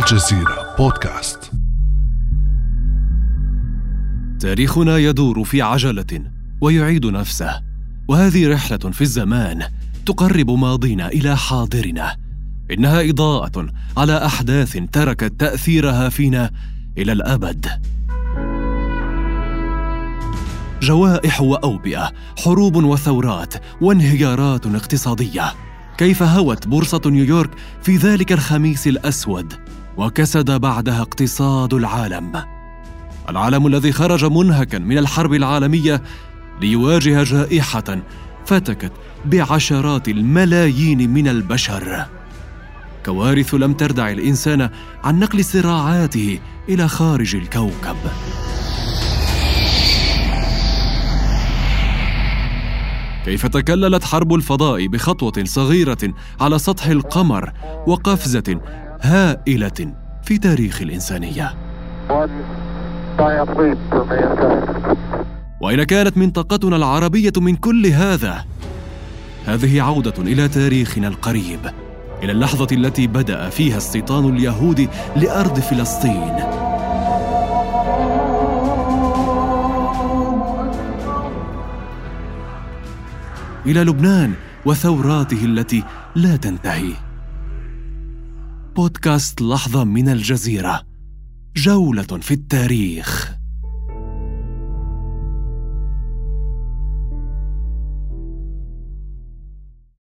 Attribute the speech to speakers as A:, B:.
A: الجزيرة بودكاست.
B: تاريخنا يدور في عجلة ويعيد نفسه وهذه رحلة في الزمان تقرب ماضينا إلى حاضرنا. إنها إضاءة على أحداث تركت تأثيرها فينا إلى الأبد. جوائح وأوبئة حروب وثورات وانهيارات اقتصادية. كيف هوت بورصة نيويورك في ذلك الخميس الأسود؟ وكسد بعدها اقتصاد العالم. العالم الذي خرج منهكا من الحرب العالمية ليواجه جائحة فتكت بعشرات الملايين من البشر. كوارث لم تردع الإنسان عن نقل صراعاته إلى خارج الكوكب. كيف تكللت حرب الفضاء بخطوة صغيرة على سطح القمر وقفزة هائلة في تاريخ الإنسانية. واين كانت منطقتنا العربية من كل هذا هذه عودة إلى تاريخنا القريب إلى اللحظة التي بدأ فيها استيطان اليهود لأرض فلسطين. إلى لبنان وثوراته التي لا تنتهي. بودكاست لحظة من الجزيرة جولة في التاريخ.